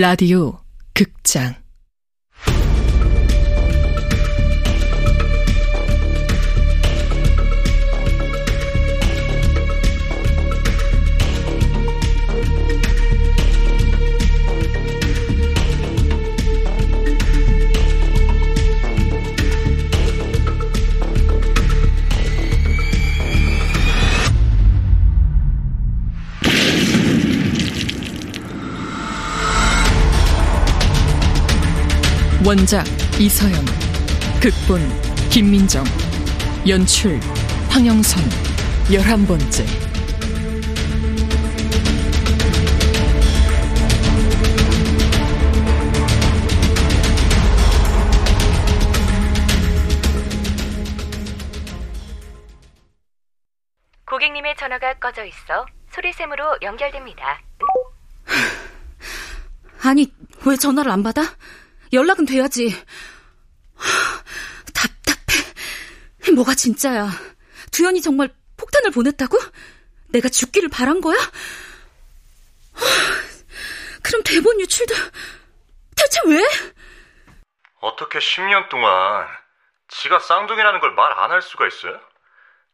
라디오 극장 원작 이서연 극본 김민정 연출 황영선 열한 번째 고객님의 전화가 꺼져 있어 소리샘으로 연결됩니다. 아니, 왜 전화를 안 받아? 연락은 돼야지. 답답해. 뭐가 진짜야. 두현이 정말 폭탄을 보냈다고? 내가 죽기를 바란 거야? 그럼 대본 유출도 대체 왜? 어떻게 10년 동안 지가 쌍둥이라는 걸 말 안 할 수가 있어요?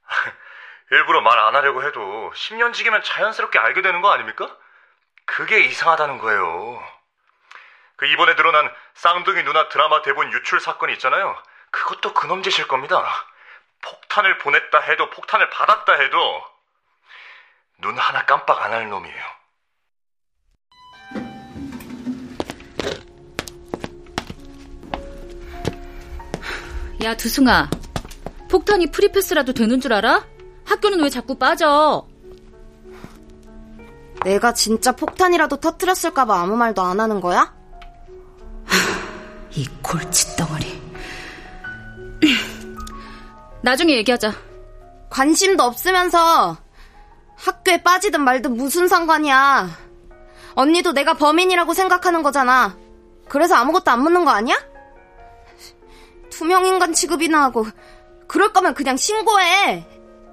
일부러 말 안 하려고 해도 10년 지기면 자연스럽게 알게 되는 거 아닙니까? 그게 이상하다는 거예요. 그 이번에 드러난 쌍둥이 누나 드라마 대본 유출 사건 있잖아요. 그것도 그놈 짓일 겁니다. 폭탄을 보냈다 해도 폭탄을 받았다 해도 눈 하나 깜빡 안 할 놈이에요. 야, 두승아. 폭탄이 프리패스라도 되는 줄 알아? 학교는 왜 자꾸 빠져? 내가 진짜 폭탄이라도 터뜨렸을까봐 아무 말도 안 하는 거야? 이 골칫덩어리. 나중에 얘기하자. 관심도 없으면서 학교에 빠지든 말든 무슨 상관이야. 언니도 내가 범인이라고 생각하는 거잖아. 그래서 아무것도 안 묻는 거 아니야? 투명인간 취급이나 하고 그럴 거면 그냥 신고해.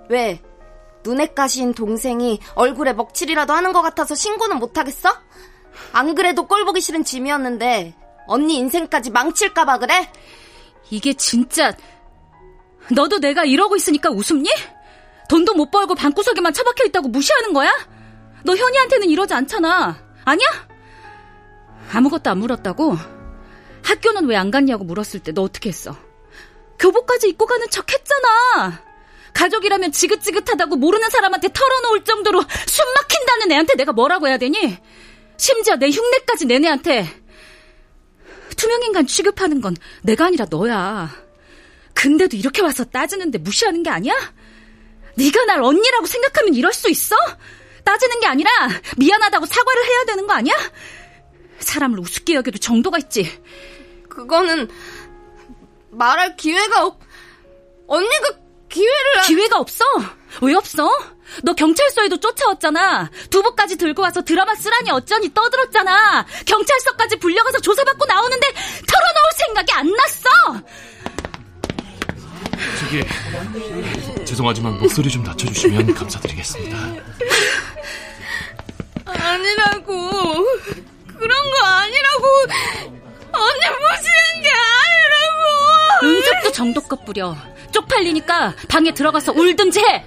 왜? 눈에 까신 동생이 얼굴에 먹칠이라도 하는 것 같아서 신고는 못하겠어? 안 그래도 꼴 보기 싫은 짐이었는데 언니 인생까지 망칠까봐 그래? 이게 진짜 너도 내가 이러고 있으니까 웃음니? 돈도 못 벌고 방구석에만 처박혀 있다고 무시하는 거야? 너 현이한테는 이러지 않잖아. 아니야? 아무것도 안 물었다고? 학교는 왜 안 갔냐고 물었을 때 너 어떻게 했어? 교복까지 입고 가는 척 했잖아. 가족이라면 지긋지긋하다고 모르는 사람한테 털어놓을 정도로 숨 막힌다는 애한테 내가 뭐라고 해야 되니? 심지어 내 흉내까지 낸 애한테 투명인간 취급하는 건 내가 아니라 너야. 근데도 이렇게 와서 따지는데 무시하는 게 아니야? 네가 날 언니라고 생각하면 이럴 수 있어? 따지는 게 아니라 미안하다고 사과를 해야 되는 거 아니야? 사람을 우습게 여겨도 정도가 있지. 그거는 말할 기회가 없. 언니가 기회를 기회가 없어? 왜 없어? 너 경찰서에도 쫓아왔잖아. 두부까지 들고 와서 드라마 쓰라니 어쩌니 떠들었잖아. 경찰서까지 불려가서 조사받고 나오는데 털어놓을 생각이 안 났어. 저기 죄송하지만 목소리 좀 낮춰주시면 감사드리겠습니다. 아니라고. 그런 거 아니라고. 언니 무시 응접도 정도껏 부려. 쪽팔리니까 방에 들어가서 울든지 해.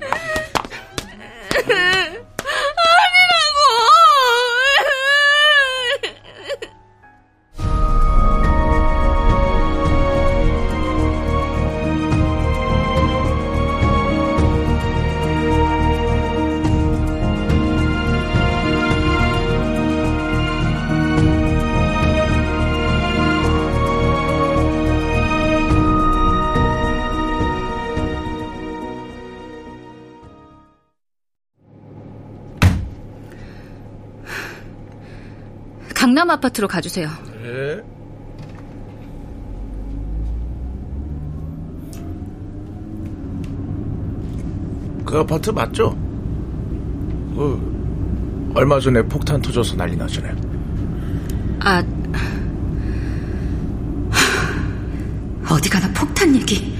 강남 아파트로 가주세요. 네. 그 아파트 맞죠? 그 얼마 전에 폭탄 터져서 난리 나잖아요. 아, 어디 가나 폭탄 얘기.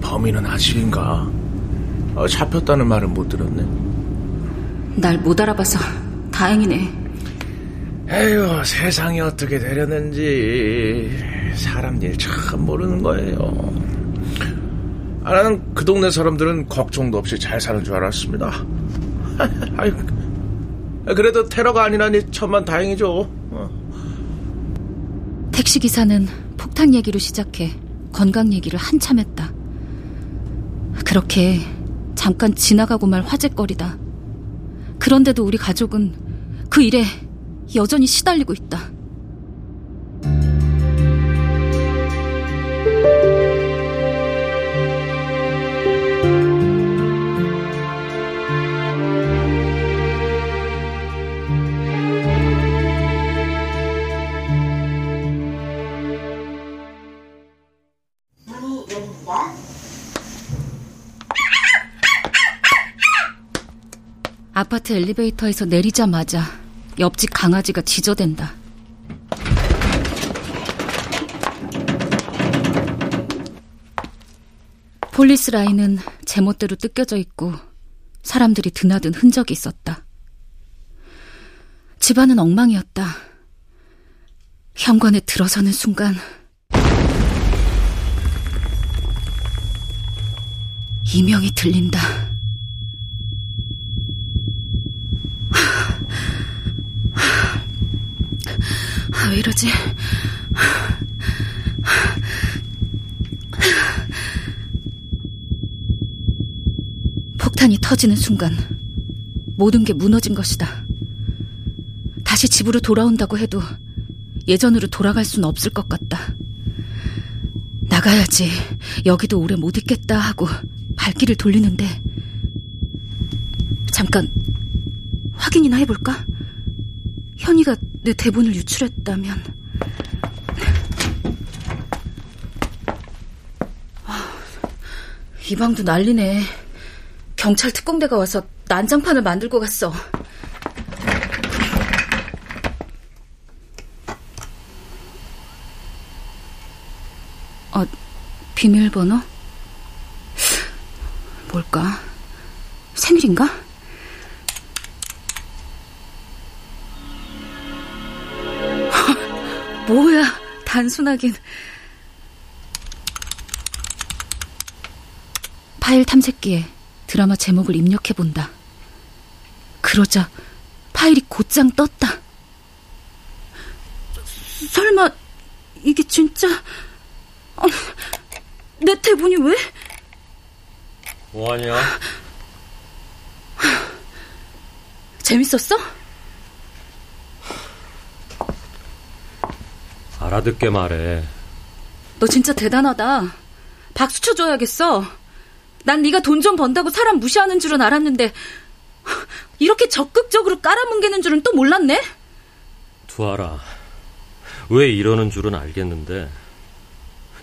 범인은 아직인가? 어, 잡혔다는 말은 못 들었네. 날 못 알아봐서 다행이네. 에휴, 세상이 어떻게 되려는지 사람 일 참 모르는 거예요. 아, 나는 그 동네 사람들은 걱정도 없이 잘 사는 줄 알았습니다. 그래도 테러가 아니라니 천만 다행이죠. 어. 택시 기사는 폭탄 얘기로 시작해 건강 얘기를 한참 했다. 그렇게 잠깐 지나가고 말 화제거리다. 그런데도 우리 가족은 그 일에 여전히 시달리고 있다. 아파트 엘리베이터에서 내리자마자 옆집 강아지가 짖어댄다. 폴리스 라인은 제멋대로 뜯겨져 있고 사람들이 드나든 흔적이 있었다. 집안은 엉망이었다. 현관에 들어서는 순간 이명이 들린다. 아, 왜 이러지? 폭탄이 터지는 순간 모든 게 무너진 것이다. 다시 집으로 돌아온다고 해도 예전으로 돌아갈 수는 없을 것 같다. 나가야지. 여기도 오래 못 있겠다 하고 발길을 돌리는데 잠깐 확인이나 해볼까? 현이가 내 대본을 유출했다면 아, 이 방도 난리네. 경찰 특공대가 와서 난장판을 만들고 갔어. 어, 비밀번호? 뭘까? 생일인가? 뭐야, 단순하긴. 파일 탐색기에 드라마 제목을 입력해 본다. 그러자 파일이 곧장 떴다. 설마, 이게 진짜, 어, 내 대본이 왜? 뭐하냐? 재밌었어? 알아듣게 말해. 너 진짜 대단하다. 박수 쳐줘야겠어. 난 네가 돈 좀 번다고 사람 무시하는 줄은 알았는데 이렇게 적극적으로 깔아뭉개는 줄은 또 몰랐네. 두아라. 왜 이러는 줄은 알겠는데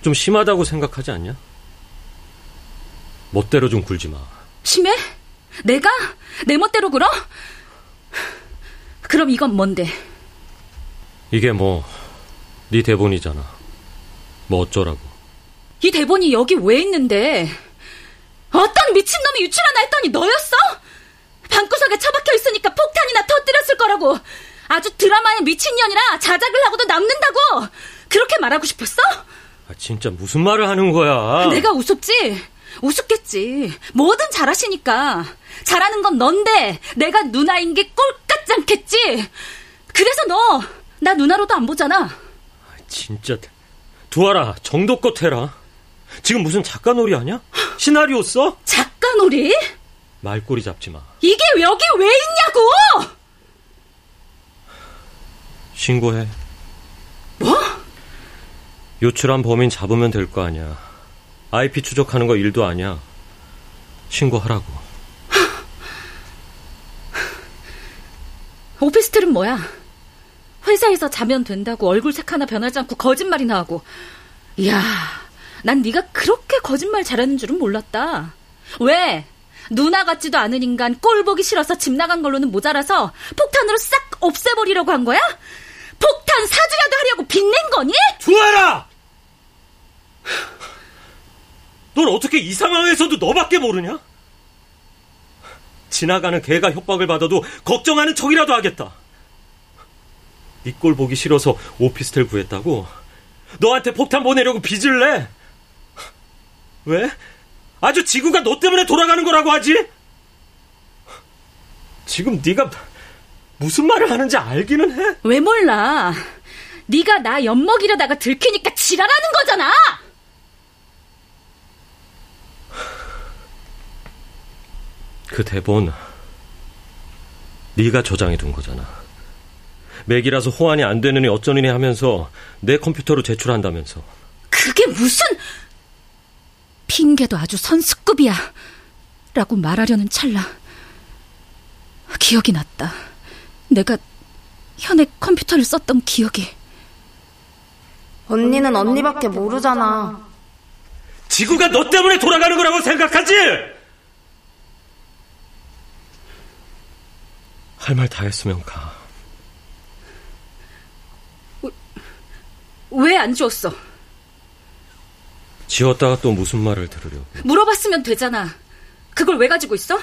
좀 심하다고 생각하지 않냐? 멋대로 좀 굴지 마. 심해? 내가? 내 멋대로 굴어? 그럼 이건 뭔데? 이게 뭐 네 대본이잖아. 뭐 어쩌라고. 이 대본이 여기 왜 있는데? 어떤 미친놈이 유출하나 했더니 너였어? 방구석에 처박혀 있으니까 폭탄이나 터뜨렸을 거라고. 아주 드라마의 미친년이라 자작을 하고도 남는다고. 그렇게 말하고 싶었어? 아, 진짜 무슨 말을 하는 거야? 내가 우습지? 우습겠지. 뭐든 잘하시니까. 잘하는 건 넌데 내가 누나인 게 꼴같지 않겠지? 그래서 너 나 누나로도 안 보잖아. 진짜 두아라 정도껏 해라. 지금 무슨 작가 놀이 하냐? 시나리오 써? 작가 놀이? 말꼬리 잡지 마. 이게 여기 왜 있냐고! 신고해. 뭐? 유출한 범인 잡으면 될 거 아니야. IP 추적하는 거 일도 아니야. 신고하라고. 오피스텔은 뭐야? 회사에서 자면 된다고 얼굴 색 하나 변하지 않고 거짓말이나 하고. 이야, 난 네가 그렇게 거짓말 잘하는 줄은 몰랐다. 왜? 누나 같지도 않은 인간 꼴 보기 싫어서 집 나간 걸로는 모자라서 폭탄으로 싹 없애버리려고 한 거야? 폭탄 사주라도 하려고 빚낸 거니? 두아라! 넌 어떻게 이 상황에서도 너밖에 모르냐? 지나가는 개가 협박을 받아도 걱정하는 척이라도 하겠다. 네꼴 보기 싫어서 오피스텔 구했다고? 너한테 폭탄 보내려고 빚을 내? 왜? 아주 지구가 너 때문에 돌아가는 거라고 하지? 지금 네가 무슨 말을 하는지 알기는 해? 왜 몰라? 네가 나 엿먹이려다가 들키니까 지랄하는 거잖아. 그 대본 네가 저장해 둔 거잖아. 맥이라서 호환이 안 되느니 어쩌느니 하면서 내 컴퓨터로 제출한다면서. 그게 무슨 핑계도 아주 선수급이야. 라고 말하려는 찰나. 기억이 났다. 내가 현의 컴퓨터를 썼던 기억이. 언니는 언니밖에 모르잖아. 지구가 너 때문에 돌아가는 거라고 생각하지? 할 말 다 했으면 가. 왜안 주었어? 지웠다가 또 무슨 말을 들으려고. 물어봤으면 되잖아. 그걸 왜 가지고 있어?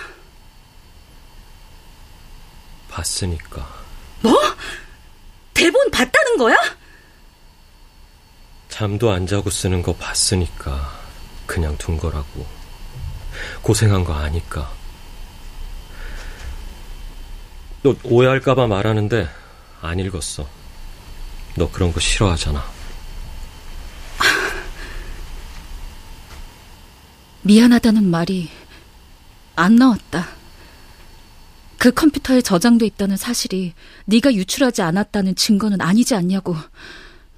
봤으니까. 뭐? 대본 봤다는 거야? 잠도 안 자고 쓰는 거 봤으니까 그냥 둔 거라고. 고생한 거 아니까. 너 오해할까봐 말하는데 안 읽었어. 너 그런 거 싫어하잖아. 미안하다는 말이 안 나왔다. 그 컴퓨터에 저장돼 있다는 사실이 네가 유출하지 않았다는 증거는 아니지 않냐고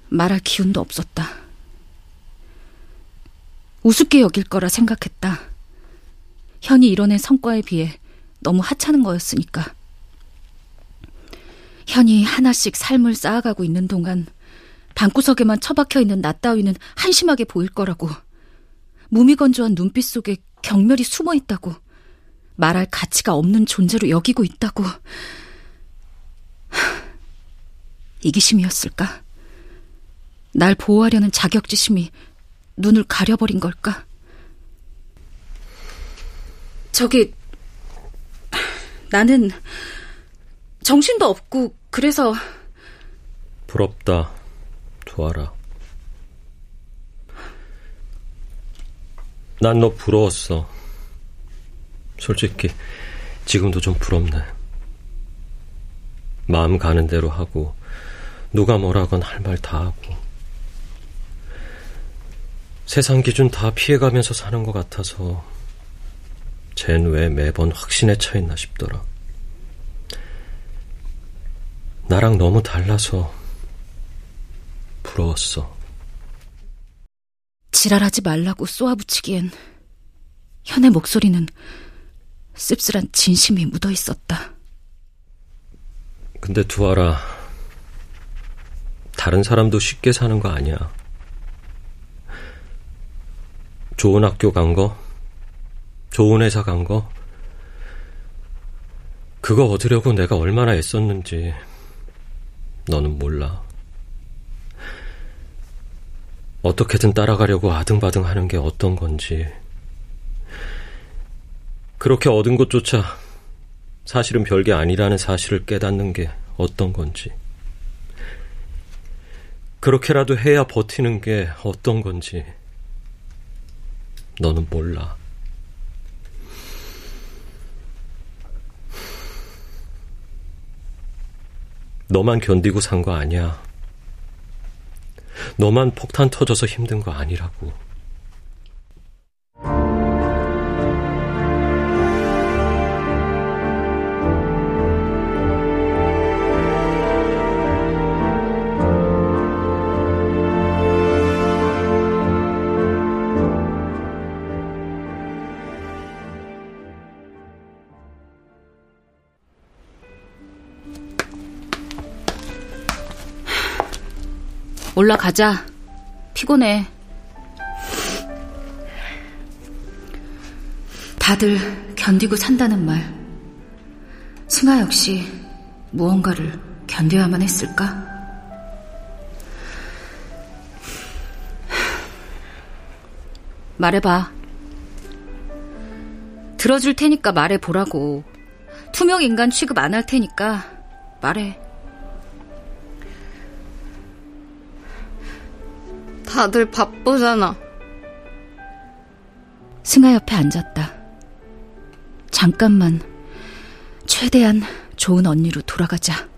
말할 기운도 없었다. 우습게 여길 거라 생각했다. 현이 이뤄낸 성과에 비해 너무 하찮은 거였으니까. 현이 하나씩 삶을 쌓아가고 있는 동안 방구석에만 처박혀 있는 나 따위는 한심하게 보일 거라고. 무미건조한 눈빛 속에 경멸이 숨어 있다고. 말할 가치가 없는 존재로 여기고 있다고. 이기심이었을까? 날 보호하려는 자격지심이 눈을 가려버린 걸까? 저기, 나는 정신도 없고, 그래서. 부럽다, 두아라. 난 너 부러웠어. 솔직히, 지금도 좀 부럽네. 마음 가는 대로 하고, 누가 뭐라건 할 말 다 하고. 세상 기준 다 피해가면서 사는 것 같아서, 쟨 왜 매번 확신에 차 있나 싶더라. 나랑 너무 달라서 부러웠어. 지랄하지 말라고 쏘아붙이기엔 현의 목소리는 씁쓸한 진심이 묻어 있었다. 근데 두아라, 다른 사람도 쉽게 사는 거 아니야. 좋은 학교 간 거, 좋은 회사 간 거, 그거 얻으려고 내가 얼마나 애썼는지 너는 몰라. 어떻게든 따라가려고 아등바등 하는 게 어떤 건지. 그렇게 얻은 것조차 사실은 별게 아니라는 사실을 깨닫는 게 어떤 건지. 그렇게라도 해야 버티는 게 어떤 건지. 너는 몰라. 너만 견디고 산 거 아니야. 너만 폭탄 터져서 힘든 거 아니라고. 올라가자. 피곤해. 다들 견디고 산다는 말. 승아 역시 무언가를 견뎌야만 했을까? 말해봐. 들어줄 테니까 말해보라고. 투명 인간 취급 안 할 테니까 말해. 다들 바쁘잖아. 승아 옆에 앉았다. 잠깐만, 최대한 좋은 언니로 돌아가자.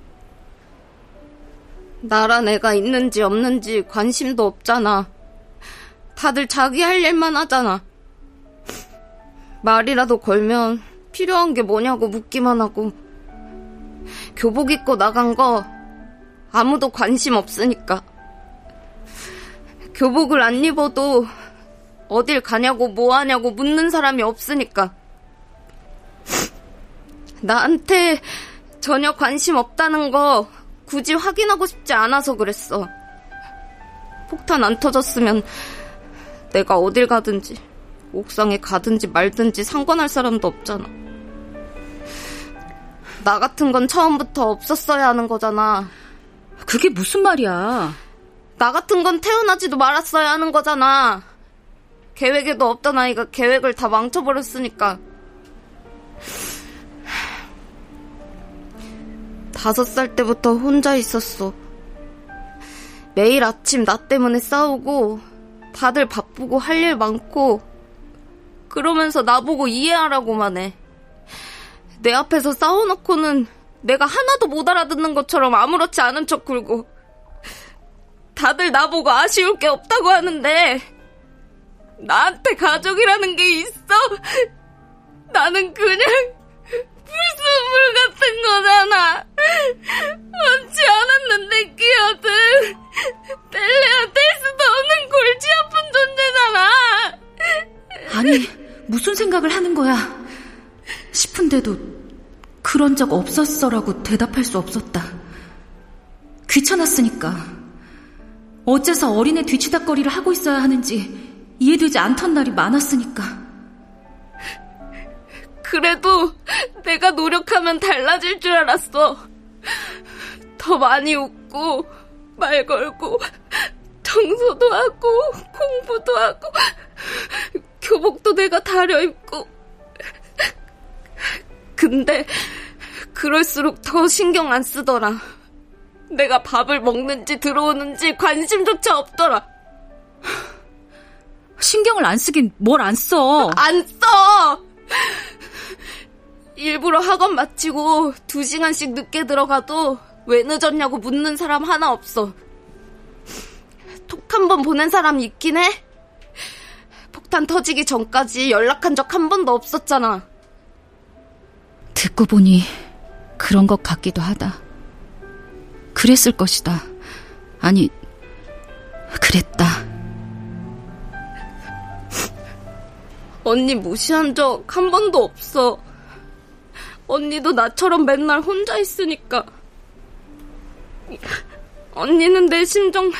나란 애가 있는지 없는지 관심도 없잖아. 다들 자기 할 일만 하잖아. 말이라도 걸면 필요한 게 뭐냐고 묻기만 하고. 교복 입고 나간 거 아무도 관심 없으니까. 교복을 안 입어도 어딜 가냐고 뭐 하냐고 묻는 사람이 없으니까. 나한테 전혀 관심 없다는 거 굳이 확인하고 싶지 않아서 그랬어. 폭탄 안 터졌으면 내가 어딜 가든지 옥상에 가든지 말든지 상관할 사람도 없잖아. 나 같은 건 처음부터 없었어야 하는 거잖아. 그게 무슨 말이야? 나 같은 건 태어나지도 말았어야 하는 거잖아. 계획에도 없던 아이가 계획을 다 망쳐버렸으니까. 다섯 살 때부터 혼자 있었어. 매일 아침 나 때문에 싸우고, 다들 바쁘고 할 일 많고, 그러면서 나보고 이해하라고만 해. 내 앞에서 싸워놓고는 내가 하나도 못 알아듣는 것처럼 아무렇지 않은 척 굴고, 다들 나보고 아쉬울 게 없다고 하는데, 나한테 가족이라는 게 있어. 나는 그냥 불순물 같은 거잖아. 원치 않았는데 끼어든 뗄래야 뗄 수도 없는 골치 아픈 존재잖아. 아니, 무슨 생각을 하는 거야? 싶은데도 그런 적 없었어라고 대답할 수 없었다. 귀찮았으니까. 어째서 어린애 뒤치다거리를 하고 있어야 하는지 이해되지 않던 날이 많았으니까. 그래도 내가 노력하면 달라질 줄 알았어. 더 많이 웃고, 말 걸고, 청소도 하고, 공부도 하고, 교복도 내가 다려입고. 근데, 그럴수록 더 신경 안 쓰더라. 내가 밥을 먹는지 들어오는지 관심조차 없더라. 신경을 안 쓰긴 뭘 안 써. 안 써! 일부러 학원 마치고 두 시간씩 늦게 들어가도 왜 늦었냐고 묻는 사람 하나 없어. 톡 한 번 보낸 사람 있긴 해? 폭탄 터지기 전까지 연락한 적 한 번도 없었잖아. 듣고 보니 그런 것 같기도 하다. 그랬을 것이다. 아니, 그랬다. 언니 무시한 적 한 번도 없어. 언니도 나처럼 맨날 혼자 있으니까. 언니는 내 심정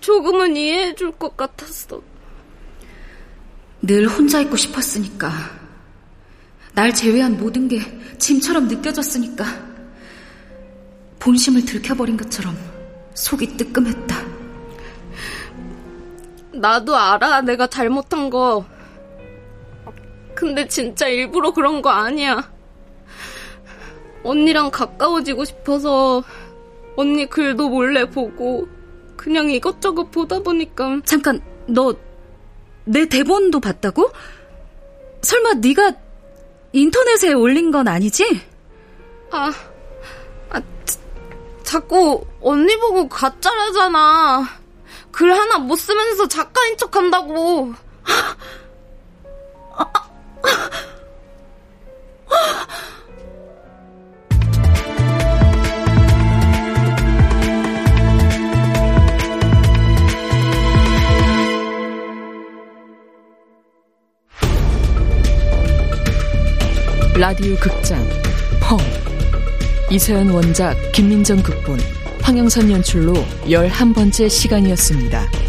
조금은 이해해 줄 것 같았어. 늘 혼자 있고 싶었으니까. 날 제외한 모든 게 짐처럼 느껴졌으니까. 본심을 들켜버린 것처럼 속이 뜨끔했다. 나도 알아, 내가 잘못한 거. 근데 진짜 일부러 그런 거 아니야. 언니랑 가까워지고 싶어서 언니 글도 몰래 보고 그냥 이것저것 보다 보니까 잠깐 너 내 대본도 봤다고? 설마 네가 인터넷에 올린 건 아니지? 아, 자꾸 언니 보고 가짜라잖아. 글 하나 못 쓰면서 작가인 척 한다고. 라디오 극장 펑 이서연 원작 김민정 극본 황영선 연출로 11번째 시간이었습니다.